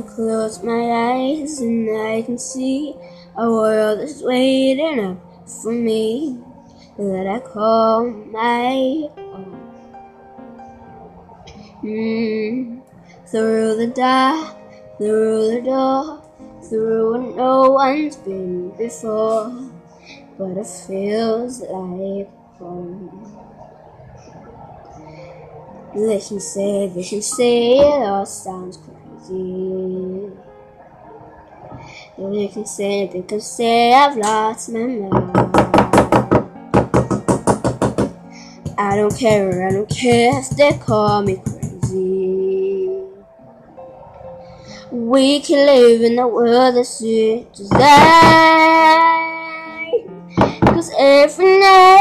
I close my eyes and I can see a world that's waiting up for me that I call my own. Mm. Through the dark, through the door, through where no one's been before, but it feels like home. They can say, they can say it all sounds crazy. They can say, they can say I've lost my mind. I don't care, I don't care if they call me crazy. We can live in a world that's design. Cause every night